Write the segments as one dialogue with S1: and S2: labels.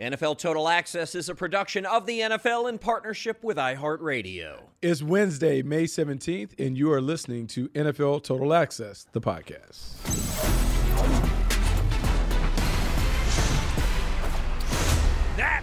S1: NFL Total Access is a production of the NFL in partnership with iHeartRadio.
S2: It's Wednesday, May 17th, and you are listening to NFL Total Access, the podcast.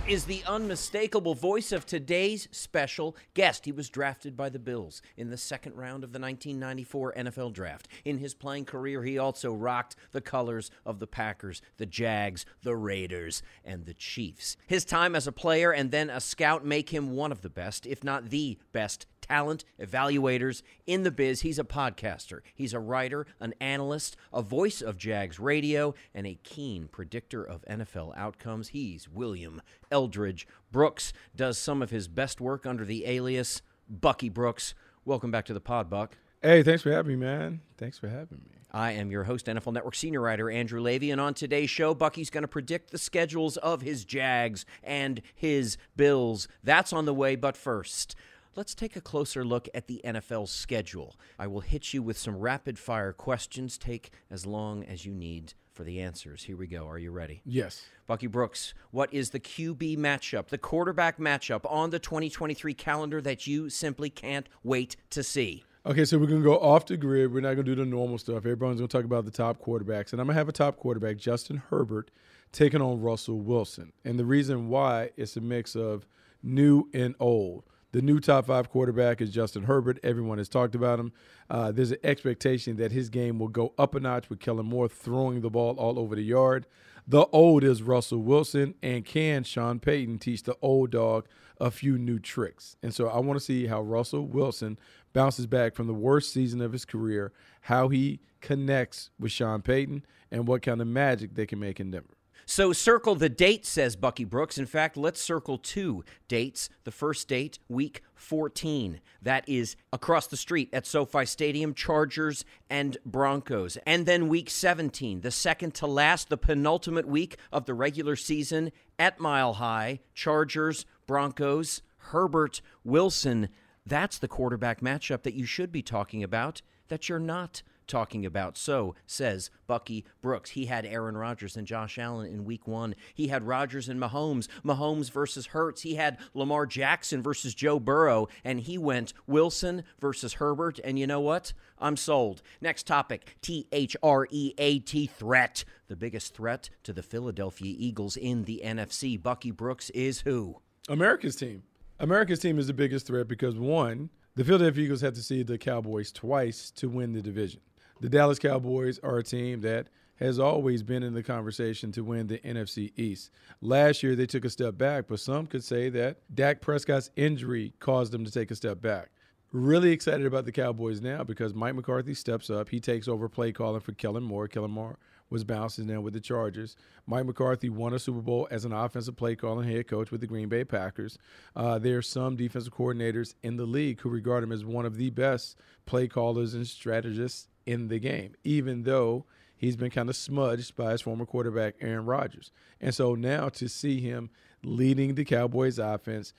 S1: Is the unmistakable voice of today's special guest. He was drafted by the Bills in the second round of the 1994 NFL Draft. In his playing career, he also rocked the colors of the Packers, the Jags, the Raiders, and the Chiefs. His time as a player and then a scout make him one of the best, if not the best talent, evaluators in the biz. He's a podcaster, he's a writer, an analyst, a voice of Jags radio, and a keen predictor of NFL outcomes. He's William Eldridge Brooks, does some of his best work under the alias Bucky Brooks. Welcome back to the pod, Buck.
S2: Hey, thanks for having me, man. Thanks for having me.
S1: I am your host, NFL Network senior writer Andrew Levy, and on today's show, Bucky's going to predict the schedules of his Jags and his Bills. That's on the way, but first, let's take a closer look at the NFL schedule. I will hit you with some rapid fire questions. Take as long as you need for the answers. Here we go. Are you ready?
S2: Yes.
S1: Bucky Brooks, what is the QB matchup, the quarterback matchup on the 2023 calendar that you simply can't wait to see?
S2: Okay, so we're going to go off the grid. We're not going to do the normal stuff. Everyone's going to talk about the top quarterbacks. And I'm going to have a top quarterback, Justin Herbert, taking on Russell Wilson. And the reason why it's a mix of new and old. The new top five quarterback is Justin Herbert. Everyone has talked about him. Uh, there's an expectation that his game will go up a notch with Kellen Moore throwing the ball all over the yard. The old is Russell Wilson, and can Sean Payton teach the old dog a few new tricks? And so I want to see how Russell Wilson bounces back from the worst season of his career, how he connects with Sean Payton, and what kind of magic they can make in Denver.
S1: So circle the date, says Bucky Brooks. In fact, let's circle two dates. The first date, week 14. That is across the street at SoFi Stadium, Chargers and Broncos. And then week 17, the second to last, the penultimate week of the regular season at Mile High, Chargers, Broncos, Herbert, Wilson. That's the quarterback matchup that you should be talking about that you're not talking about. So says Bucky Brooks. He had Aaron Rodgers and Josh Allen in week one. He had Rodgers and Mahomes, Mahomes versus Hurts. He had Lamar Jackson versus Joe Burrow, and he went Wilson versus Herbert. And you know what? I'm sold. Next topic T H R E A T threat. The biggest threat to the Philadelphia Eagles in the NFC. Bucky Brooks is who?
S2: America's team. America's team is the biggest threat because one, the Philadelphia Eagles have to see the Cowboys twice to win the division. The Dallas Cowboys are a team that has always been in the conversation to win the NFC East. Last year, they took a step back, but some could say that Dak Prescott's injury caused them to take a step back. Really excited about the Cowboys now because Mike McCarthy steps up. He takes over play calling for Kellen Moore. Kellen Moore was bouncing now with the Chargers. Mike McCarthy won a Super Bowl as an offensive play calling head coach with the Green Bay Packers. Uh, there are some defensive coordinators in the league who regard him as one of the best play callers and strategists in the game, even though he's been kind of smudged by his former quarterback, Aaron Rodgers. And so now to see him leading the Cowboys offense,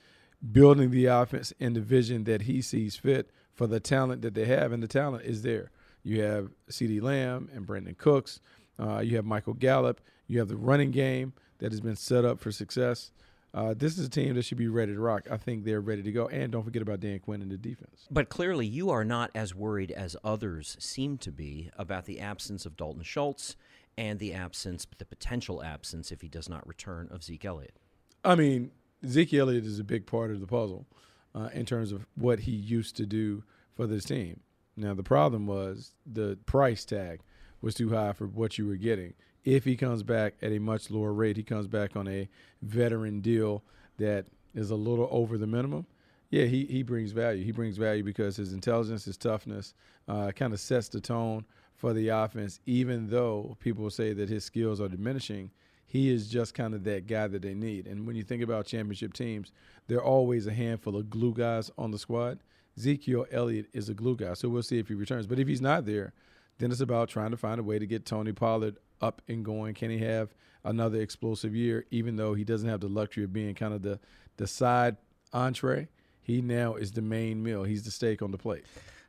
S2: building the offense in the vision that he sees fit for the talent that they have, and the talent is there. You have CeeDee Lamb and Brandin Cooks. Uh, you have Michael Gallup. You have the running game that has been set up for success. Uh, this is a team that should be ready to rock. I think they're ready to go. And don't forget about Dan Quinn and the defense.
S1: But clearly, you are not as worried as others seem to be about the absence of Dalton Schultz and the absence, the potential absence, if he does not return, of Zeke Elliott.
S2: I mean, Zeke Elliott is a big part of the puzzle uh, in terms of what he used to do for this team. Now, the problem was the price tag was too high for what you were getting. If he comes back at a much lower rate, he comes back on a veteran deal that is a little over the minimum. Yeah, he, he brings value. He brings value because his intelligence, his toughness, uh, kind of sets the tone for the offense. Even though people say that his skills are diminishing, he is just kind of that guy that they need. And when you think about championship teams, there are always a handful of glue guys on the squad. Ezekiel Elliott is a glue guy, so we'll see if he returns. But if he's not there, then it's about trying to find a way to get Tony Pollard up and going. Can he have another explosive year, even though he doesn't have the luxury of being kind of the, the side entree? He now is the main meal. He's the steak on the plate.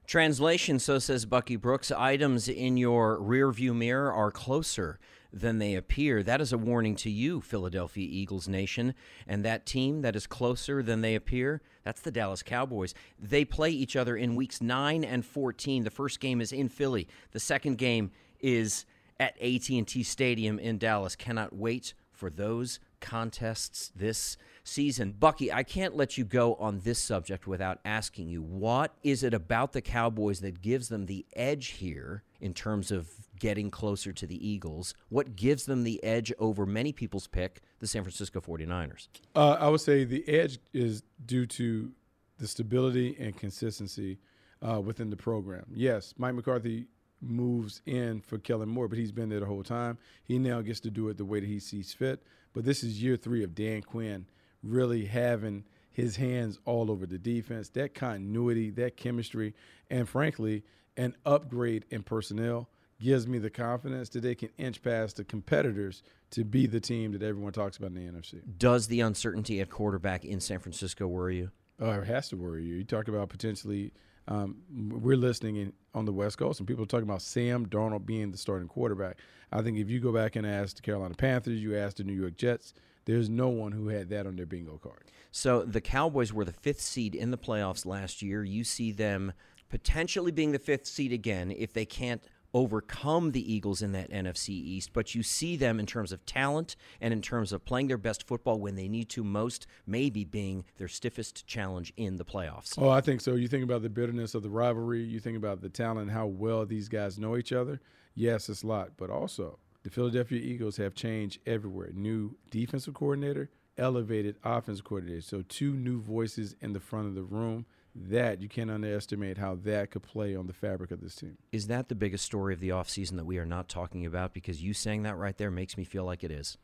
S1: Translation, so says Bucky Brooks, items in your rearview mirror are closer than they appear. That is a warning to you, Philadelphia Eagles Nation. And that team that is closer than they appear, that's the Dallas Cowboys. They play each other in weeks 9 and 14. The first game is in Philly. The second game is at AT&T Stadium in Dallas. Cannot wait for those contests this season. Bucky, I can't let you go on this subject without asking you what is it about the Cowboys that gives them the edge here in terms of getting closer to the Eagles? What gives them the edge over many people's pick, the San Francisco 49ers?
S2: Uh, I would say the edge is due to the stability and consistency uh, within the program. Yes, Mike McCarthy moves in for Kellen Moore, but he's been there the whole time. He now gets to do it the way that he sees fit. But this is year three of Dan Quinn really having his hands all over the defense, that continuity, that chemistry, and frankly, an upgrade in personnel gives me the confidence that they can inch past the competitors to be the team that everyone talks about in the NFC.
S1: Does the uncertainty at quarterback in San Francisco worry you?
S2: Oh, it has to worry you. You talk about potentially, um, we're listening in, on the West Coast, and people are talking about Sam Darnold being the starting quarterback. I think if you go back and ask the Carolina Panthers, you ask the New York Jets, there's no one who had that on their bingo card.
S1: So the Cowboys were the fifth seed in the playoffs last year. You see them potentially being the fifth seed again if they can't overcome the Eagles in that NFC East, but you see them in terms of talent and in terms of playing their best football when they need to most, maybe being their stiffest challenge in the playoffs.
S2: Oh, I think so. You think about the bitterness of the rivalry, you think about the talent how well these guys know each other. Yes, it's a lot, but also the Philadelphia Eagles have changed everywhere. New defensive coordinator, elevated offensive coordinator. So two new voices in the front of the room that you can't underestimate how that could play on the fabric of this team.
S1: Is that the biggest story of the offseason that we are not talking about? Because you saying that right there makes me feel like it is.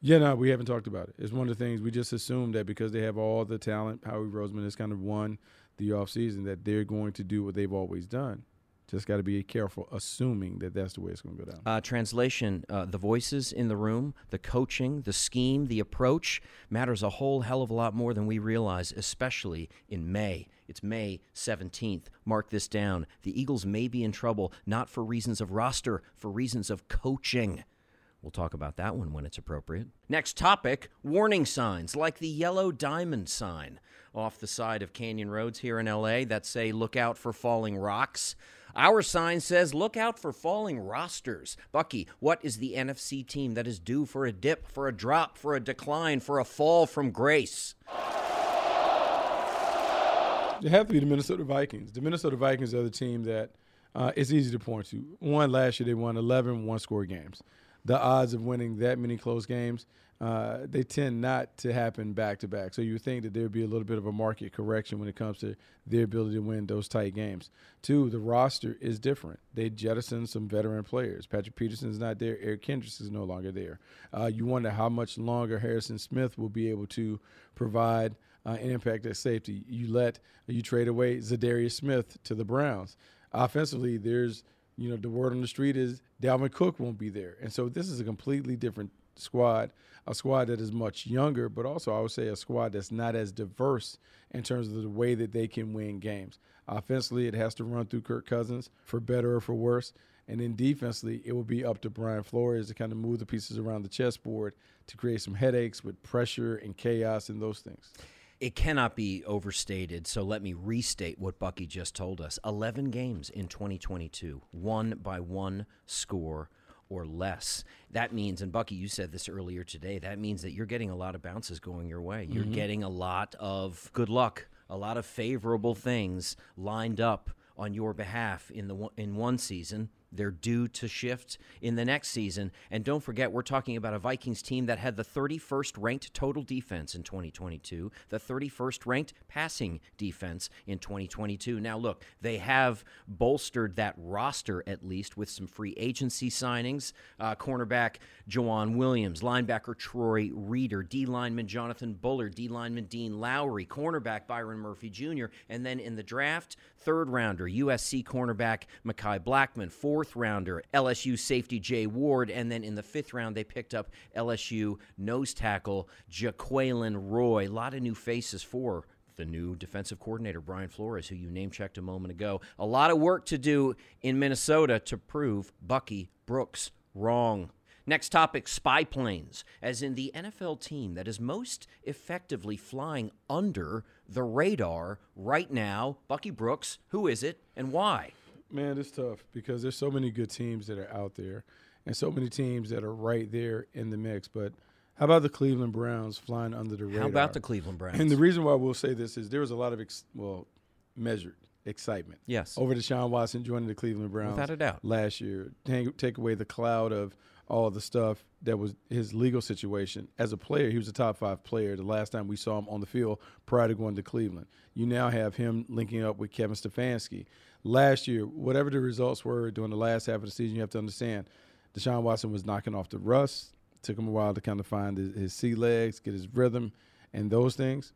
S2: Yeah, no, we haven't talked about it. It's one of the things we just assume that because they have all the talent, Howie Roseman has kind of won the offseason, that they're going to do what they've always done. Just got to be careful assuming that that's the way it's going to go down.
S1: Uh, translation uh, The voices in the room, the coaching, the scheme, the approach matters a whole hell of a lot more than we realize, especially in May. It's May 17th. Mark this down. The Eagles may be in trouble, not for reasons of roster, for reasons of coaching. We'll talk about that one when it's appropriate. Next topic warning signs, like the yellow diamond sign off the side of Canyon Roads here in LA that say, look out for falling rocks. Our sign says, look out for falling rosters. Bucky, what is the NFC team that is due for a dip, for a drop, for a decline, for a fall from grace?
S2: It have to be the Minnesota Vikings. The Minnesota Vikings are the team that uh, it's easy to point to. One last year, they won 11 one score games. The odds of winning that many close games, uh, they tend not to happen back to back. So you think that there'd be a little bit of a market correction when it comes to their ability to win those tight games. Two, the roster is different. They jettisoned some veteran players. Patrick Peterson's not there. Eric Kendricks is no longer there. Uh, you wonder how much longer Harrison Smith will be able to provide – uh, and impact at safety. You let you trade away Za'Darius Smith to the Browns. Offensively, there's You know, the word on the street is Dalvin Cook won't be there. And so this is a completely different squad, a squad that is much younger, but also I would say a squad that's not as diverse in terms of the way that they can win games. Offensively, it has to run through Kirk Cousins for better or for worse. And then defensively, it will be up to Brian Flores to kind of move the pieces around the chessboard to create some headaches with pressure and chaos and those things.
S1: It cannot be overstated, so let me restate what Bucky just told us. 11 games in 2022, won by one score or less. That means, and Bucky, you said this earlier today, that means that you're getting a lot of bounces going your way. You're mm-hmm. getting a lot of good luck, a lot of favorable things lined up on your behalf in the in one season they're due to shift in the next season. And don't forget, we're talking about a Vikings team that had the 31st ranked total defense in 2022, the 31st ranked passing defense in 2022. Now, look, they have bolstered that roster at least with some free agency signings. Uh, cornerback Joejuan Williams, linebacker Troy Reeder, D lineman Jonathan Bullard, D lineman Dean Lowry, cornerback Byron Murphy Jr., and then in the draft, third rounder USC cornerback Mekhi Blackman, fourth fourth rounder, LSU safety Jay Ward, and then in the fifth round, they picked up LSU nose tackle Jaquelin Roy. A lot of new faces for the new defensive coordinator, Brian Flores, who you name checked a moment ago. A lot of work to do in Minnesota to prove Bucky Brooks wrong. Next topic spy planes, as in the NFL team that is most effectively flying under the radar right now. Bucky Brooks, who is it and why?
S2: Man, it's tough because there's so many good teams that are out there, and so many teams that are right there in the mix. But how about the Cleveland Browns flying under the radar?
S1: How about the Cleveland Browns?
S2: And the reason why we'll say this is there was a lot of ex- well measured excitement.
S1: Yes.
S2: Over to Sean Watson joining the Cleveland Browns.
S1: Without a doubt.
S2: Last year, take, take away the cloud of all the stuff that was his legal situation. As a player, he was a top five player the last time we saw him on the field prior to going to Cleveland. You now have him linking up with Kevin Stefanski last year, whatever the results were during the last half of the season, you have to understand Deshaun Watson was knocking off the rust. Took him a while to kind of find his, his sea legs, get his rhythm, and those things.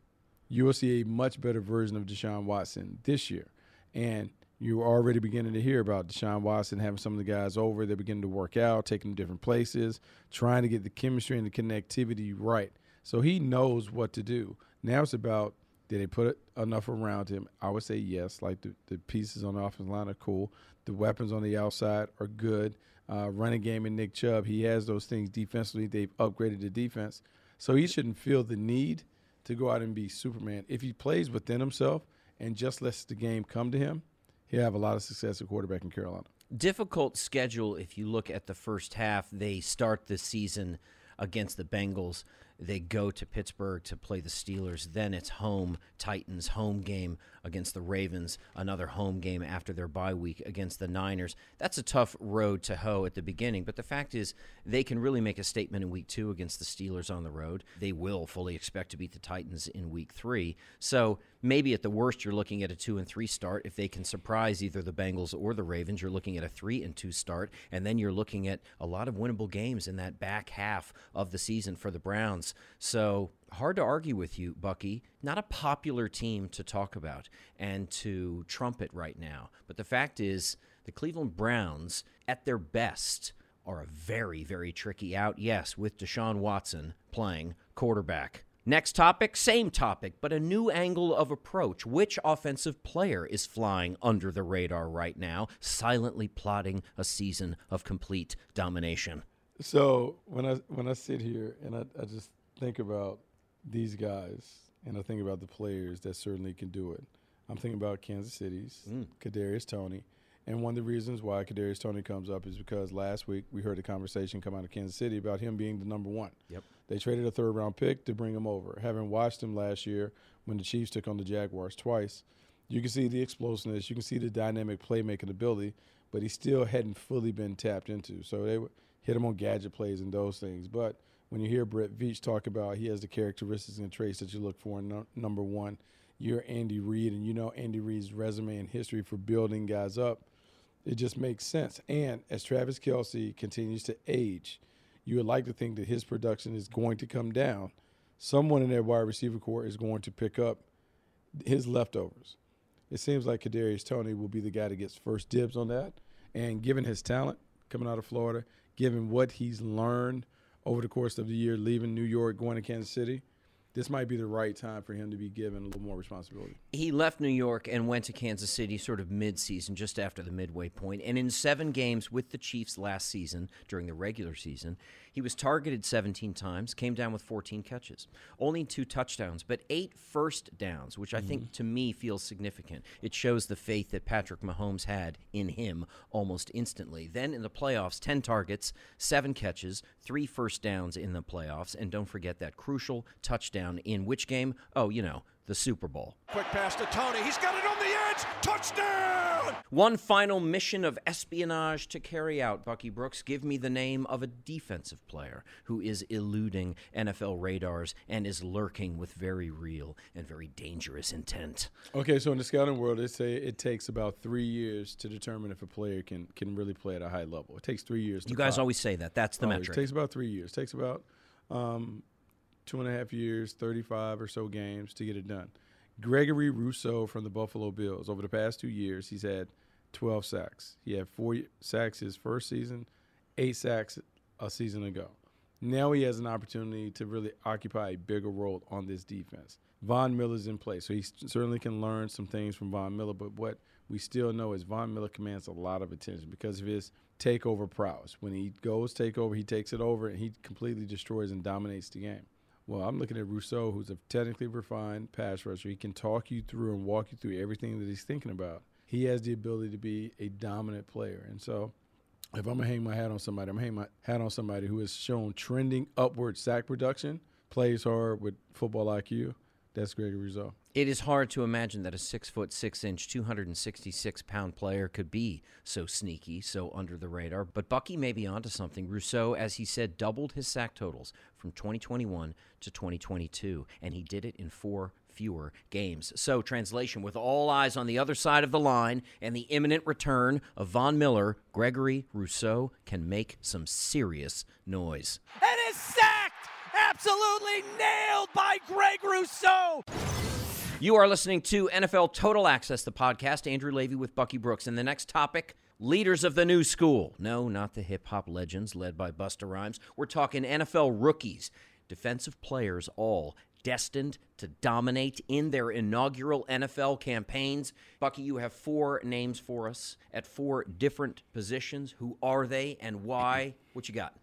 S2: You will see a much better version of Deshaun Watson this year. And you're already beginning to hear about Deshaun Watson having some of the guys over. They're beginning to work out, taking them different places, trying to get the chemistry and the connectivity right. So he knows what to do. Now it's about did they put enough around him? I would say yes. Like the, the pieces on the offensive line are cool. The weapons on the outside are good. Uh, running game and Nick Chubb, he has those things defensively. They've upgraded the defense. So he shouldn't feel the need to go out and be Superman. If he plays within himself and just lets the game come to him, he'll have a lot of success at quarterback in Carolina.
S1: Difficult schedule if you look at the first half. They start the season against the Bengals. They go to Pittsburgh to play the Steelers. Then it's home Titans home game against the Ravens, another home game after their bye week against the Niners. That's a tough road to hoe at the beginning, but the fact is they can really make a statement in week 2 against the Steelers on the road. They will fully expect to beat the Titans in week 3. So, maybe at the worst you're looking at a 2 and 3 start if they can surprise either the Bengals or the Ravens, you're looking at a 3 and 2 start and then you're looking at a lot of winnable games in that back half of the season for the Browns. So, hard to argue with you, Bucky. Not a popular team to talk about and to trumpet right now. But the fact is, the Cleveland Browns, at their best, are a very, very tricky out. Yes, with Deshaun Watson playing quarterback. Next topic, same topic, but a new angle of approach. Which offensive player is flying under the radar right now, silently plotting a season of complete domination?
S2: So when I when I sit here and I, I just think about these guys, and I think about the players that certainly can do it. I'm thinking about Kansas City's mm. Kadarius Toney, and one of the reasons why Kadarius Toney comes up is because last week we heard a conversation come out of Kansas City about him being the number one.
S1: Yep.
S2: They traded a third round pick to bring him over. Having watched him last year when the Chiefs took on the Jaguars twice, you can see the explosiveness, you can see the dynamic playmaking ability, but he still hadn't fully been tapped into. So they hit him on gadget plays and those things. But when you hear Brett Veach talk about he has the characteristics and traits that you look for no, number one, you're Andy Reid, and you know Andy Reid's resume and history for building guys up. It just makes sense. And as Travis Kelce continues to age, you would like to think that his production is going to come down. Someone in their wide receiver corps is going to pick up his leftovers. It seems like Kadarius Toney will be the guy that gets first dibs on that, And given his talent coming out of Florida, given what he's learned over the course of the year, leaving New York, going to Kansas City, this might be the right time for him to be given a little more responsibility.
S1: He left New York and went to Kansas City sort of mid-season, just after the midway point. And in seven games with the Chiefs last season, during the regular season, he was targeted 17 times, came down with 14 catches, only two touchdowns, but eight first downs, which I think mm-hmm. to me feels significant. It shows the faith that Patrick Mahomes had in him almost instantly. Then in the playoffs, 10 targets, seven catches, three first downs in the playoffs, and don't forget that crucial touchdown in which game? Oh, you know, the Super Bowl.
S3: Quick pass to Toney. He's got it on the edge. Touchdown!
S1: One final mission of espionage to carry out, Bucky Brooks. Give me the name of a defensive player who is eluding NFL radars and is lurking with very real and very dangerous intent.
S2: Okay, so in the scouting world, they say it takes about three years to determine if a player can can really play at a high level. It takes three years. To
S1: You guys
S2: pop.
S1: always say that. That's the
S2: Always.
S1: metric.
S2: It takes about three years. It takes about um, two and a half years, 35 or so games to get it done. Gregory Rousseau from the Buffalo Bills, over the past two years, he's had 12 sacks. He had four sacks his first season, eight sacks a season ago. Now he has an opportunity to really occupy a bigger role on this defense. Von Miller's in place, so he certainly can learn some things from Von Miller. But what we still know is Von Miller commands a lot of attention because of his takeover prowess. When he goes take over, he takes it over and he completely destroys and dominates the game. Well, I'm looking at Rousseau, who's a technically refined pass rusher. He can talk you through and walk you through everything that he's thinking about. He has the ability to be a dominant player. And so if I'm gonna hang my hat on somebody, I'm gonna hang my hat on somebody who has shown trending upward sack production, plays hard with football IQ. That's Gregory Rousseau.
S1: It is hard to imagine that a six foot six inch, 266 pound player could be so sneaky, so under the radar. But Bucky may be onto something. Rousseau, as he said, doubled his sack totals from 2021 to 2022, and he did it in four fewer games. So, translation with all eyes on the other side of the line and the imminent return of Von Miller, Gregory Rousseau can make some serious noise.
S3: And is sacked! Absolutely nailed by Greg Rousseau!
S1: You are listening to NFL Total Access, the podcast. Andrew Levy with Bucky Brooks. And the next topic leaders of the new school. No, not the hip hop legends led by Busta Rhymes. We're talking NFL rookies, defensive players, all destined to dominate in their inaugural NFL campaigns. Bucky, you have four names for us at four different positions. Who are they and why? What you got?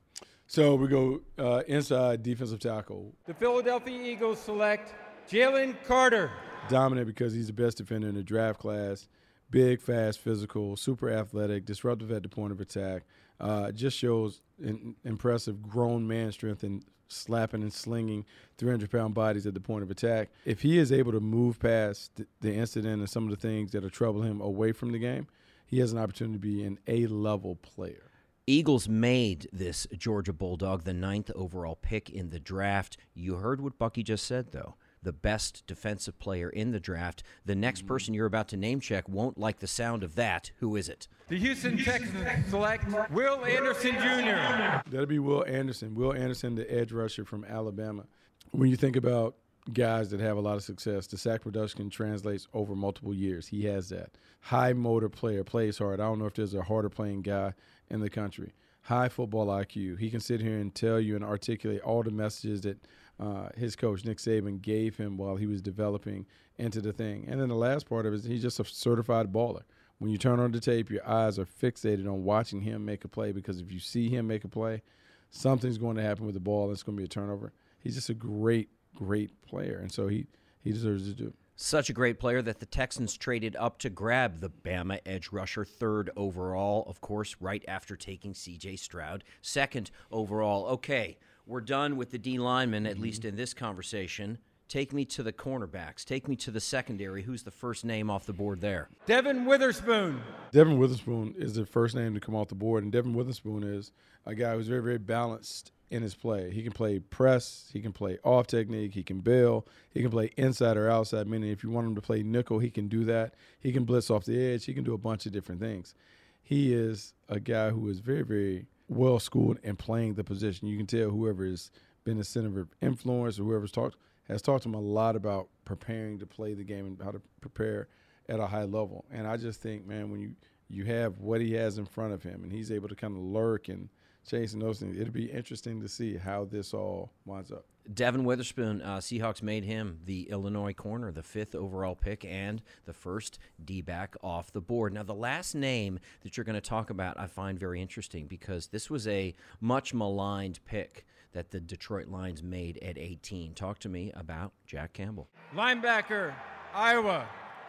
S2: So we go uh, inside defensive tackle.
S4: The Philadelphia Eagles select Jalen Carter.
S2: Dominant because he's the best defender in the draft class. Big, fast, physical, super athletic, disruptive at the point of attack. Uh, just shows an impressive grown man strength and slapping and slinging 300 pound bodies at the point of attack. If he is able to move past the, the incident and some of the things that are troubling him away from the game, he has an opportunity to be an A level player.
S1: Eagles made this Georgia Bulldog the ninth overall pick in the draft. You heard what Bucky just said, though. The best defensive player in the draft. The next mm-hmm. person you're about to name check won't like the sound of that. Who is it?
S4: The Houston Texans select Will Anderson Jr.
S2: That'll be Will Anderson. Will Anderson, the edge rusher from Alabama. When you think about guys that have a lot of success, the sack production translates over multiple years. He has that. High motor player, plays hard. I don't know if there's a harder playing guy in the country. High football IQ. He can sit here and tell you and articulate all the messages that uh, his coach, Nick Saban, gave him while he was developing into the thing. And then the last part of it is he's just a certified baller. When you turn on the tape, your eyes are fixated on watching him make a play because if you see him make a play, something's going to happen with the ball and it's going to be a turnover. He's just a great, great player. And so he, he deserves to do.
S1: Such a great player that the Texans traded up to grab the Bama edge rusher, third overall, of course, right after taking CJ Stroud, second overall. Okay, we're done with the D lineman, at mm-hmm. least in this conversation. Take me to the cornerbacks. Take me to the secondary. Who's the first name off the board there?
S4: Devon Witherspoon.
S2: Devon Witherspoon is the first name to come off the board, and Devon Witherspoon is a guy who's very, very balanced in his play. He can play press, he can play off technique, he can bail, he can play inside or outside. Meaning, if you want him to play nickel, he can do that. He can blitz off the edge. He can do a bunch of different things. He is a guy who is very, very well schooled in playing the position. You can tell whoever has been a center of influence or whoever's talked has talked to him a lot about preparing to play the game and how to prepare at a high level. And I just think, man, when you you have what he has in front of him, and he's able to kind of lurk and chase and those things. It'll be interesting to see how this all winds up.
S1: Devon Witherspoon, uh, Seahawks made him the Illinois corner, the fifth overall pick, and the first D back off the board. Now, the last name that you're going to talk about, I find very interesting because this was a much maligned pick that the Detroit Lions made at 18. Talk to me about Jack Campbell.
S4: Linebacker, Iowa.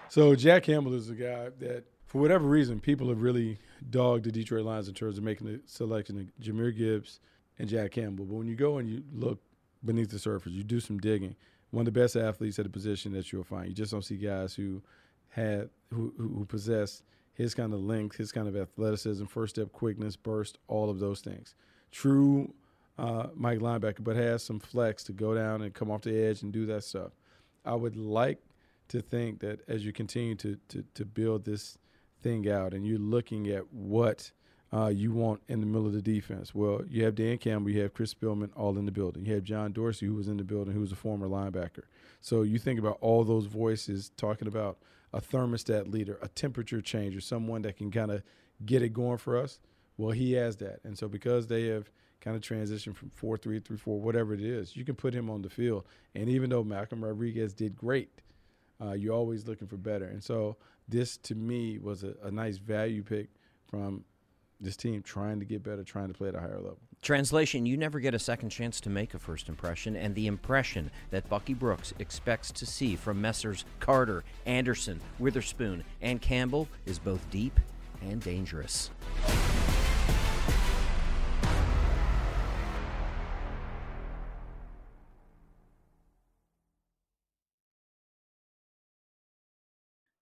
S2: So, Jack Campbell is a guy that, for whatever reason, people have really dogged the Detroit Lions in terms of making the selection of Jahmyr Gibbs and Jack Campbell. But when you go and you look beneath the surface. You do some digging. One of the best athletes at a position that you'll find. You just don't see guys who had who who possess his kind of length, his kind of athleticism, first step quickness, burst, all of those things. True uh, Mike linebacker, but has some flex to go down and come off the edge and do that stuff. I would like to think that as you continue to to, to build this thing out and you're looking at what uh, you want in the middle of the defense? Well, you have Dan Campbell, you have Chris Spielman all in the building. You have John Dorsey, who was in the building, who was a former linebacker. So you think about all those voices talking about a thermostat leader, a temperature changer, someone that can kind of get it going for us. Well, he has that. And so because they have kind of transitioned from 4 3 3 4, whatever it is, you can put him on the field. And even though Malcolm Rodriguez did great, uh, you're always looking for better. And so this, to me, was a, a nice value pick from this team trying to get better, trying to play at a higher level.
S1: Translation You never get a second chance to make a first impression, and the impression that Bucky Brooks expects to see from Messrs. Carter, Anderson, Witherspoon, and Campbell is both deep and dangerous.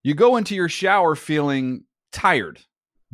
S5: You go into your shower feeling tired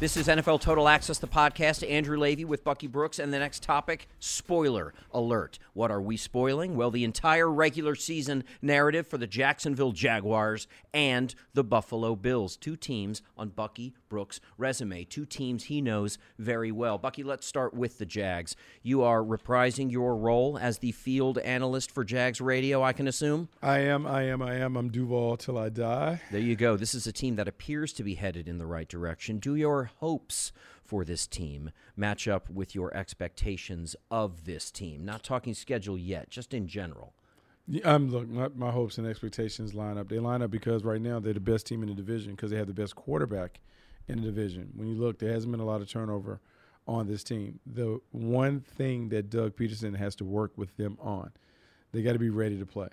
S1: This is NFL Total Access, the podcast. Andrew Levy with Bucky Brooks. And the next topic spoiler alert. What are we spoiling? Well, the entire regular season narrative for the Jacksonville Jaguars and the Buffalo Bills. Two teams on Bucky Brooks' resume, two teams he knows very well. Bucky, let's start with the Jags. You are reprising your role as the field analyst for Jags Radio, I can assume?
S2: I am, I am, I am. I'm Duval till I die.
S1: There you go. This is a team that appears to be headed in the right direction. Do your hopes for this team match up with your expectations of this team? Not talking schedule yet, just in general.
S2: I'm um, look. My, my, hopes and expectations line up. They line up because right now they're the best team in the division because they have the best quarterback in the division. When you look, there hasn't been a lot of turnover on this team. The one thing that Doug Pederson has to work with them on, they got to be ready to play.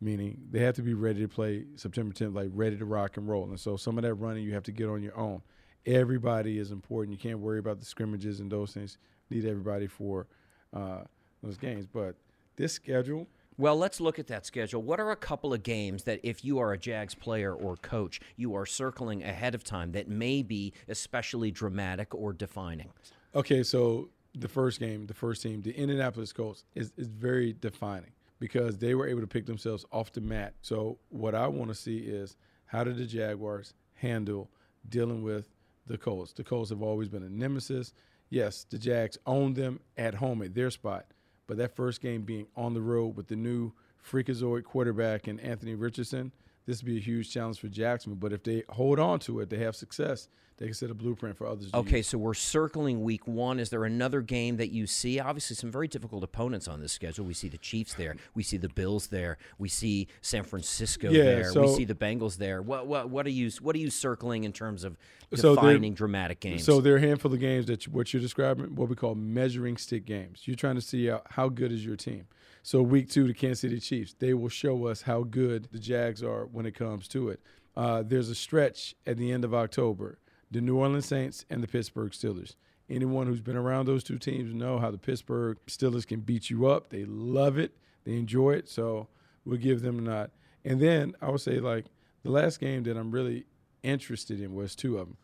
S2: Meaning they have to be ready to play September 10th, like ready to rock and roll. And so some of that running you have to get on your own. Everybody is important. You can't worry about the scrimmages and those things. Need everybody for uh, those games. But this schedule,
S1: Well, let's look at that schedule. What are a couple of games that, if you are a Jags player or coach, you are circling ahead of time that may be especially dramatic or defining?
S2: Okay, so the first game, the first team, the Indianapolis Colts, is, is very defining because they were able to pick themselves off the mat. So what I want to see is how did the Jaguars handle dealing with the Colts? The Colts have always been a nemesis. Yes, the Jags own them at home at their spot, but that first game being on the road with the new freakazoid quarterback and Anthony Richardson, this would be a huge challenge for Jacksonville. But if they hold on to it, they have success. They can set a blueprint for others. to
S1: Okay,
S2: use.
S1: so we're circling week one. Is there another game that you see? Obviously, some very difficult opponents on this schedule. We see the Chiefs there. We see the Bills there. We see San Francisco
S2: Yeah,
S1: there. we see the Bengals there. What what what are you what are you circling in terms of
S2: So
S1: defining dramatic games?
S2: So there are a handful of games that you, what you're describing, what we call measuring stick games. You're trying to see how, how good is your team. So week two, the Kansas City Chiefs, they will show us how good the Jags are when it comes to it. Uh, there's a stretch at the end of October, the New Orleans Saints and the Pittsburgh Steelers. Anyone who's been around those two teams know how the Pittsburgh Steelers can beat you up. They love it. They enjoy it. So we'll give them a nod. And then I would say like the last game that I'm really interested in was two of them.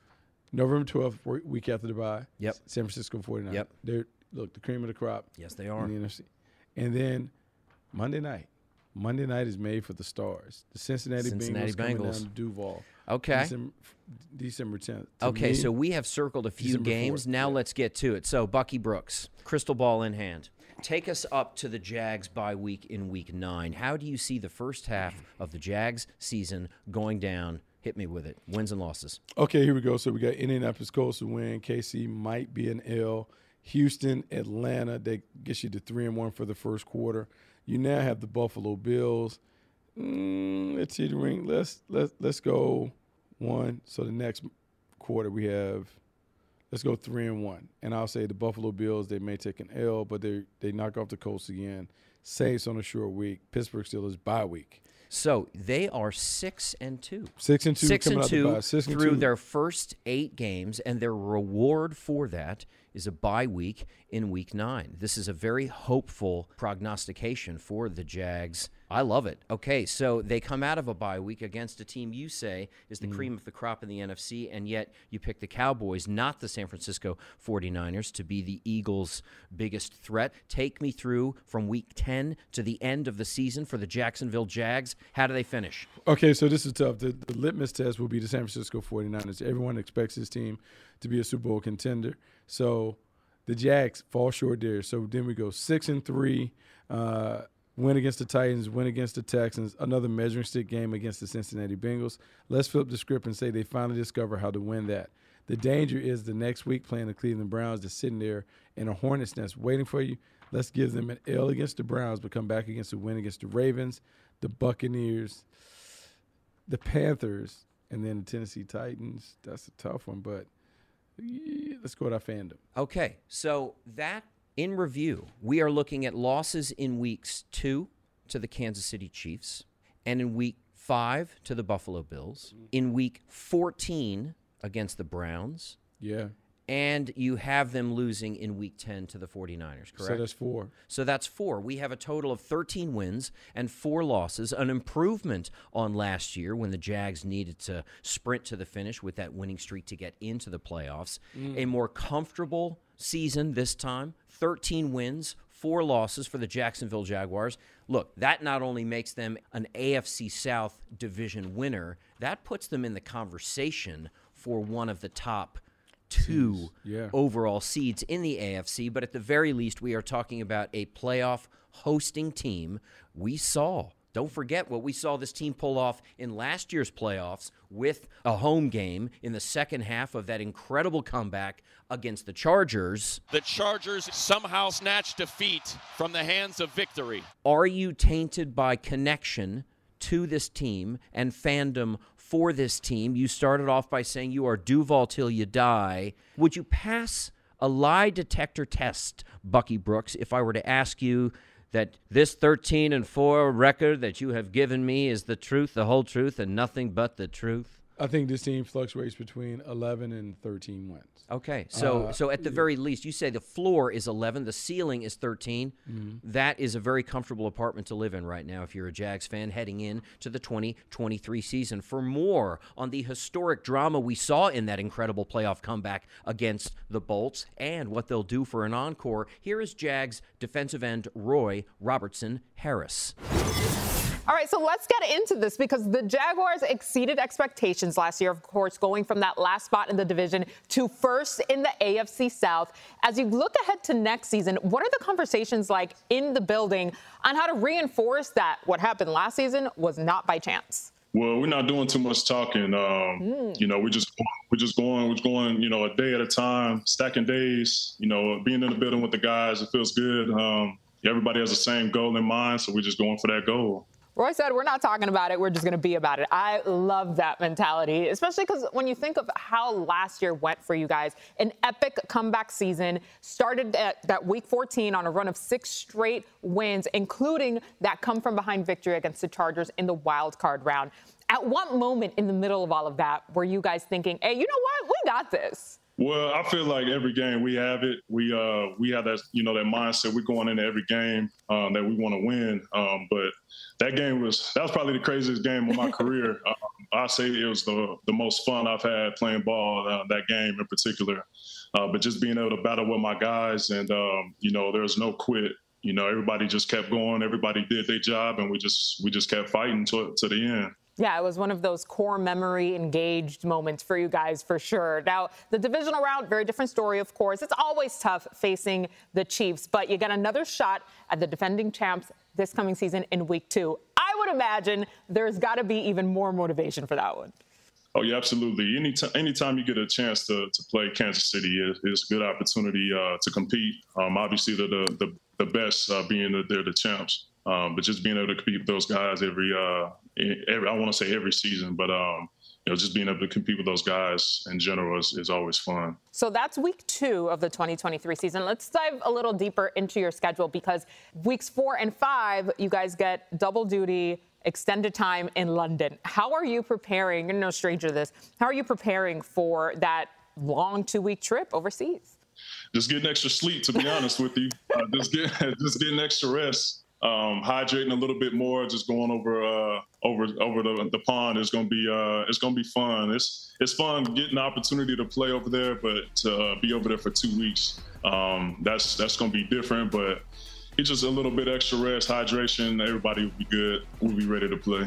S2: November 12th, week after the bye.
S1: Yep.
S2: San Francisco 49ers.
S1: Yep.
S2: They're, look, the cream of the crop.
S1: Yes, they are.
S2: In the NFC. And then Monday night. Monday night is made for the stars. The Cincinnati,
S1: Cincinnati
S2: Bengals, coming
S1: Bengals.
S2: down to Duval.
S1: Okay.
S2: December, December 10th. To
S1: Okay,
S2: me,
S1: so we have circled a few
S2: December
S1: games.
S2: 4th,
S1: Now let's get to it. So, Bucky Brooks, crystal ball in hand. Take us up to the Jags by week in week nine. How do you see the first half of the Jags season going down? Hit me with it. Wins and losses.
S2: Okay, here we go. So we got Indianapolis Colts to win. KC might be an L. Houston, Atlanta, they gets you to three and one for the first quarter. You now have the Buffalo Bills. Mm, let's see the ring. Let's let's let's go one. So the next quarter we have let's go three and one. And I'll say the Buffalo Bills, they may take an L, but they they knock off the Colts again. Saints on a short week. Pittsburgh Steelers bye week.
S1: So they are six and two.
S2: Six and two
S1: Six and
S2: the
S1: two.
S2: Six and
S1: through
S2: two.
S1: their first eight games, and their reward for that is a bye week in week nine. This is a very hopeful prognostication for the Jags. I love it. Okay, so they come out of a bye week against a team you say is the
S2: Mm.
S1: cream of the crop in the NFC, and yet you pick the Cowboys, not the San Francisco 49ers, to be the Eagles' biggest threat. Take me through from week 10 to the end of the season for the Jacksonville Jags. How do they finish?
S2: Okay, so this is tough. The, the litmus test will be the San Francisco 49ers. Everyone expects this team to be a Super Bowl contender. So the Jags fall short there. So then we go six and three, uh, win against the Titans, win against the Texans, another measuring stick game against the Cincinnati Bengals. Let's flip the script and say they finally discover how to win that. The danger is the next week playing the Cleveland Browns, just sitting there in a hornet's nest waiting for you. Let's give them an L against the Browns, but come back against a win against the Ravens, the Buccaneers, the Panthers, and then the Tennessee Titans. That's a tough one, but let's go our fandom.
S1: Okay, so that in review, we are looking at losses in weeks two to the Kansas City Chiefs, and in week five to the Buffalo Bills, mm-hmm. in week 14 against the Browns,
S2: Yeah.
S1: And you have them losing in week 10 to the 49ers, correct?
S2: So that's four.
S1: So that's four. We have a total of 13 wins and four losses, an improvement on last year when the Jags needed to sprint to the finish with that winning streak to get into the playoffs. Mm. A more comfortable season this time 13 wins, four losses for the Jacksonville Jaguars. Look, that not only makes them an AFC South division winner, that puts them in the conversation for one of the top two
S2: Yeah.
S1: overall seeds in the AFC, but at the very least, we are talking about a playoff hosting team. We saw, don't forget what we saw this team pull off in last year's playoffs with a home game in the second half of that incredible comeback against the Chargers.
S6: The Chargers somehow snatched defeat from the hands of victory.
S1: Are you tainted by connection to this team and fandom for this team? You started off by saying you are Duval till you die. Would you pass a lie detector test, Bucky Brooks, if I were to ask you that this 13 and 4 record that you have given me is the truth, the whole truth, and nothing but the truth?
S2: I think this team fluctuates between 11 and 13 wins.
S1: Okay, so
S2: Uh,
S1: so at the very least, you say the floor is 11, the ceiling is 13.
S2: Mhm.
S1: That is a very comfortable apartment to live in right now if you're a Jags fan heading in to the 2023 season. For more on the historic drama we saw in that incredible playoff comeback against the Bolts and what they'll do for an encore, here is Jags defensive end Roy Robertson Harris.
S7: All right, so let's get into this because the Jaguars exceeded expectations last year, of course, going from that last spot in the division to first in the AFC South. As you look ahead to next season, what are the conversations like in the building on how to reinforce that what happened last season was not by chance?
S8: Well, we're not doing too much talking. Um, You know, we're just we're just going we're going you know a day at a time, stacking days. You know, being in the building with the guys, it feels good. Um, everybody has the same goal in mind, so we're just going for that goal.
S7: Roy said, We're not talking about it, we're just going to be about it. I love that mentality, especially because when you think of how last year went for you guys, an epic comeback season started at that week 14 on a run of six straight wins, including that come from behind victory against the Chargers in the wild card round. At what moment in the middle of all of that were you guys thinking, hey, you know what? We got this?
S8: Well, I feel like every game we have it. We uh we have that you know that mindset. We're going into every game um, that we want to win. Um, but that game was that was probably the craziest game of my career. Um, I say it was the the most fun I've had playing ball uh, that game in particular. Uh, but just being able to battle with my guys and um, you know there was no quit. You know everybody just kept going. Everybody did their job, and we just we just kept fighting to to the end.
S7: Yeah, it was one of those core memory engaged moments for you guys for sure. Now, the divisional round, very different story, of course. It's always tough facing the Chiefs, but you get another shot at the defending champs this coming season in week two. I would imagine there's got to be even more motivation for that one.
S8: Oh yeah, absolutely. Anytime, anytime you get a chance to, to play Kansas City is, is a good opportunity uh, to compete. Um, obviously, the, the, the best uh, being that they're the champs, um, but just being able to compete with those guys every uh, every I want to say every season, but um, you know, just being able to compete with those guys in general is, is always fun.
S7: So that's week two of the 2023 season. Let's dive a little deeper into your schedule because weeks four and five, you guys get double duty, extended time in London. How are you preparing? You're no stranger to this. How are you preparing for that long two week trip overseas?
S8: Just getting extra sleep, to be honest with you. Uh, just get just getting extra rest. Um, hydrating a little bit more, just going over uh, over over the, the pond is gonna be uh, it's gonna be fun. It's it's fun getting the opportunity to play over there, but to uh, be over there for two weeks, um, that's that's gonna be different. But it's just a little bit extra rest, hydration. Everybody will be good. We'll be ready to play.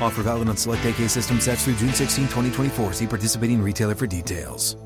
S9: Offer valid on select AK system sets through June 16, 2024. See participating retailer for details.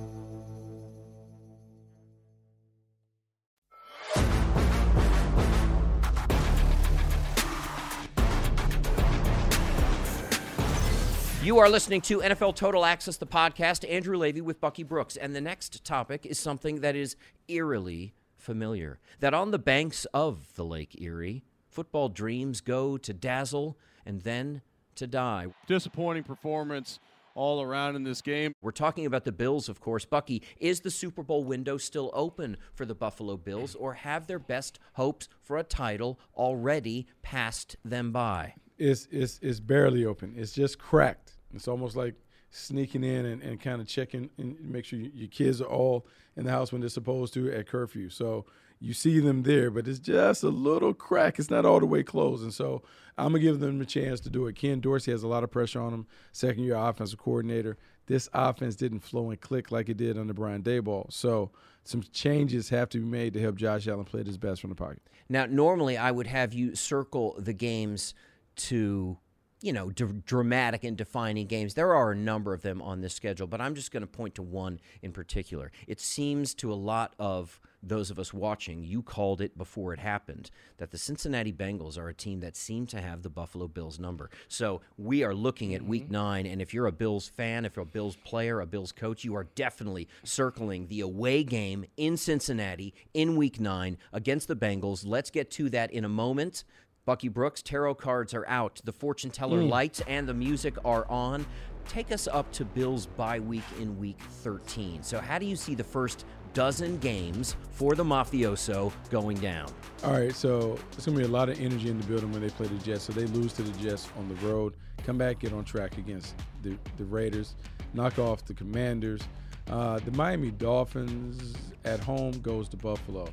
S1: You are listening to NFL Total Access, the podcast. Andrew Levy with Bucky Brooks. And the next topic is something that is eerily familiar. That on the banks of the Lake Erie, football dreams go to dazzle and then to die.
S10: Disappointing performance all around in this game.
S1: We're talking about the Bills, of course. Bucky, is the Super Bowl window still open for the Buffalo Bills, or have their best hopes for a title already passed them by?
S2: It's, it's, it's barely open. It's just cracked. It's almost like sneaking in and, and kind of checking and make sure you, your kids are all in the house when they're supposed to at curfew. So you see them there, but it's just a little crack. It's not all the way closed. And so I'm going to give them a chance to do it. Ken Dorsey has a lot of pressure on him, second year offensive coordinator. This offense didn't flow and click like it did under Brian Daboll. So some changes have to be made to help Josh Allen play his best from the pocket.
S1: Now, normally I would have you circle the games to you know, d- dramatic and defining games. There are a number of them on this schedule, but I'm just going to point to one in particular. It seems to a lot of those of us watching, you called it before it happened, that the Cincinnati Bengals are a team that seem to have the Buffalo Bills number. So we are looking at week mm-hmm. nine, and if you're a Bills fan, if you're a Bills player, a Bills coach, you are definitely circling the away game in Cincinnati in week nine against the Bengals. Let's get to that in a moment. Bucky Brooks, tarot cards are out. The fortune teller
S2: Mm.
S1: lights and the music are on. Take us up to Bills bye week in week 13. So, how do you see the first dozen games for the Mafioso going down?
S2: All right, so it's gonna be a lot of energy in the building when they play the Jets. So they lose to the Jets on the road, come back, get on track against the, the Raiders, knock off the Commanders. Uh, the Miami Dolphins at home goes to Buffalo.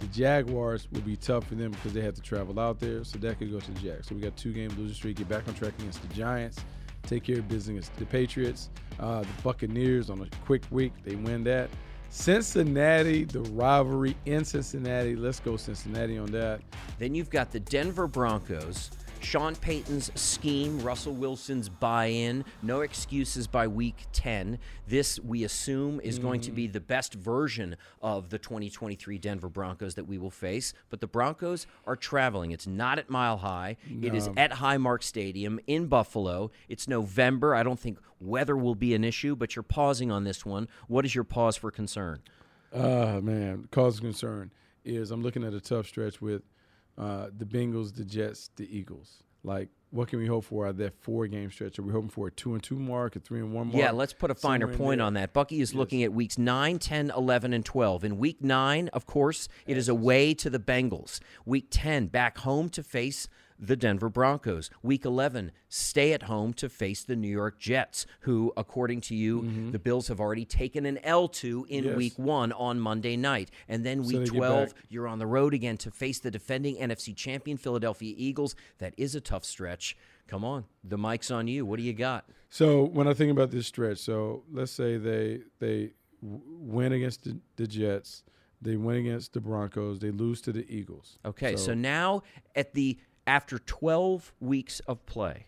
S2: The Jaguars will be tough for them because they have to travel out there, so that could go to the Jags. So we got two game losing streak. Get back on track against the Giants. Take care of business against the Patriots. Uh, the Buccaneers on a quick week, they win that. Cincinnati, the rivalry in Cincinnati. Let's go Cincinnati on that.
S1: Then you've got the Denver Broncos. Sean Payton's scheme, Russell Wilson's buy in, no excuses by week 10. This, we assume, is going to be the best version of the 2023 Denver Broncos that we will face. But the Broncos are traveling. It's not at Mile High, it is
S2: No.
S1: at Highmark Stadium in Buffalo. It's November. I don't think weather will be an issue, but you're pausing on this one. What is your pause for concern?
S2: Uh man, cause of concern is I'm looking at a tough stretch with uh, the Bengals, the Jets, the Eagles. Like, what can we hope for out of that four game stretch? Are we hoping for a two and two mark, a three and one mark?
S1: Yeah, let's put a finer point on that. Bucky is looking at weeks 9, 10, 11, and 12. In week 9, of course, it is away to the Bengals. Week 10, back home to face the Denver Broncos. Week 11, stay at home to face the New York Jets, who, according to you, the Bills have already taken an L to in
S2: Mm-hmm. Yes.
S1: week 1 on Monday night. And then week
S2: get
S1: 12, you're on the road again to face the defending NFC champion Philadelphia Eagles. That is a tough stretch. Come on, the mic's on you. What do you got?
S2: So when I think about this stretch, so let's say they they w- win against the, the Jets, they win against the Broncos, they lose to the Eagles.
S1: Okay, so, now at the after 12 weeks of play,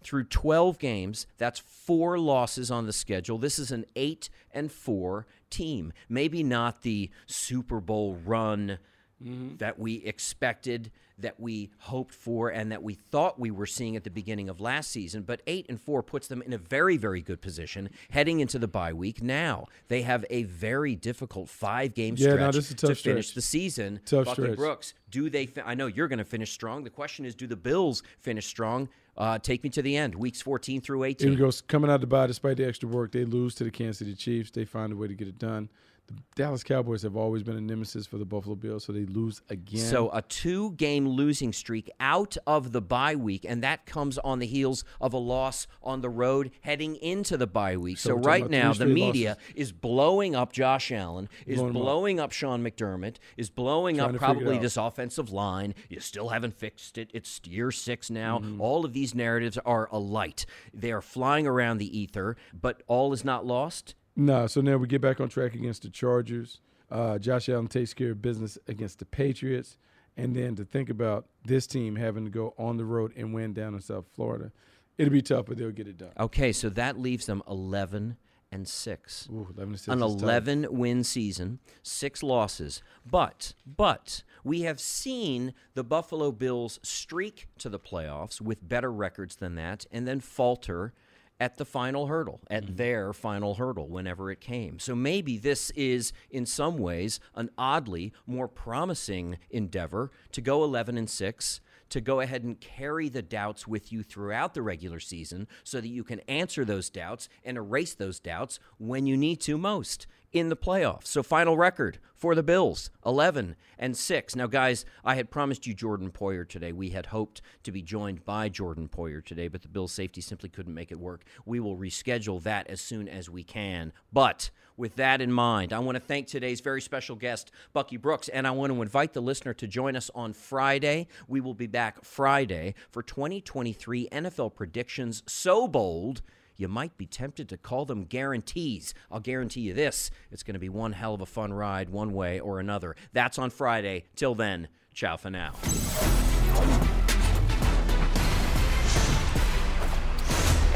S1: through 12 games, that's four losses on the schedule. This is an 8 and 4 team. Maybe not the Super Bowl run mm-hmm. that we expected, that we hoped for, and that we thought we were seeing at the beginning of last season. But eight and four puts them in a very, very good position heading into the bye week. Now they have a very difficult five game
S2: Yeah, no,
S1: stretch
S2: this is a
S1: to
S2: tough
S1: finish the season.
S2: Tough
S1: Bucky
S2: stretch.
S1: Brooks, do they? Fi- I know you're going to finish strong. The question is, do the Bills finish strong? Uh, take me to the end, weeks 14 through 18.
S2: Here we go. Coming out of the bye, despite the extra work, they lose to the Kansas City Chiefs. They find a way to get it done. The Dallas Cowboys have always been a nemesis for the Buffalo Bills, so they lose again.
S1: So a two-game losing streak out of the bye week, and that comes on the heels of a loss on the road heading into the bye week. So,
S2: So
S1: right now, the media
S2: losses.
S1: is blowing up Josh Allen, is
S2: Blowing him up.
S1: up Sean McDermott, is blowing
S2: Trying
S1: up
S2: to figure it
S1: probably this offensive line. You still haven't fixed it. It's year six now.
S2: Mm-hmm.
S1: All of these narratives are alight. They are flying around the ether, but all is not lost.
S2: No, so now we get back on track against the Chargers. Uh, Josh Allen takes care of business against the Patriots. And then to think about this team having to go on the road and win down in South Florida, it'll be tough, but they'll get it done.
S1: Okay, so that leaves them 11 and 6.
S2: Ooh, 11 and 6
S1: An
S2: is tough.
S1: 11 win season, 6 losses. But but we have seen the Buffalo Bills streak to the playoffs with better records than that and then falter at the final hurdle, at
S2: Mm-hmm.
S1: their final hurdle whenever it came. So maybe this is in some ways an oddly more promising endeavor to go 11 and 6 to go ahead and carry the doubts with you throughout the regular season so that you can answer those doubts and erase those doubts when you need to most in the playoffs. So final record for the Bills, 11 and 6. Now guys, I had promised you Jordan Poyer today. We had hoped to be joined by Jordan Poyer today, but the Bills safety simply couldn't make it work. We will reschedule that as soon as we can. But with that in mind, I want to thank today's very special guest, Bucky Brooks, and I want to invite the listener to join us on Friday. We will be back Friday for 2023 NFL predictions so bold. You might be tempted to call them guarantees. I'll guarantee you this it's going to be one hell of a fun ride, one way or another. That's on Friday. Till then, ciao for now.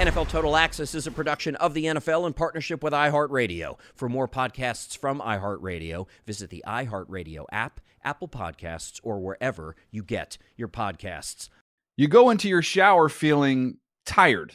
S1: NFL Total Access is a production of the NFL in partnership with iHeartRadio. For more podcasts from iHeartRadio, visit the iHeartRadio app, Apple Podcasts, or wherever you get your podcasts.
S5: You go into your shower feeling tired,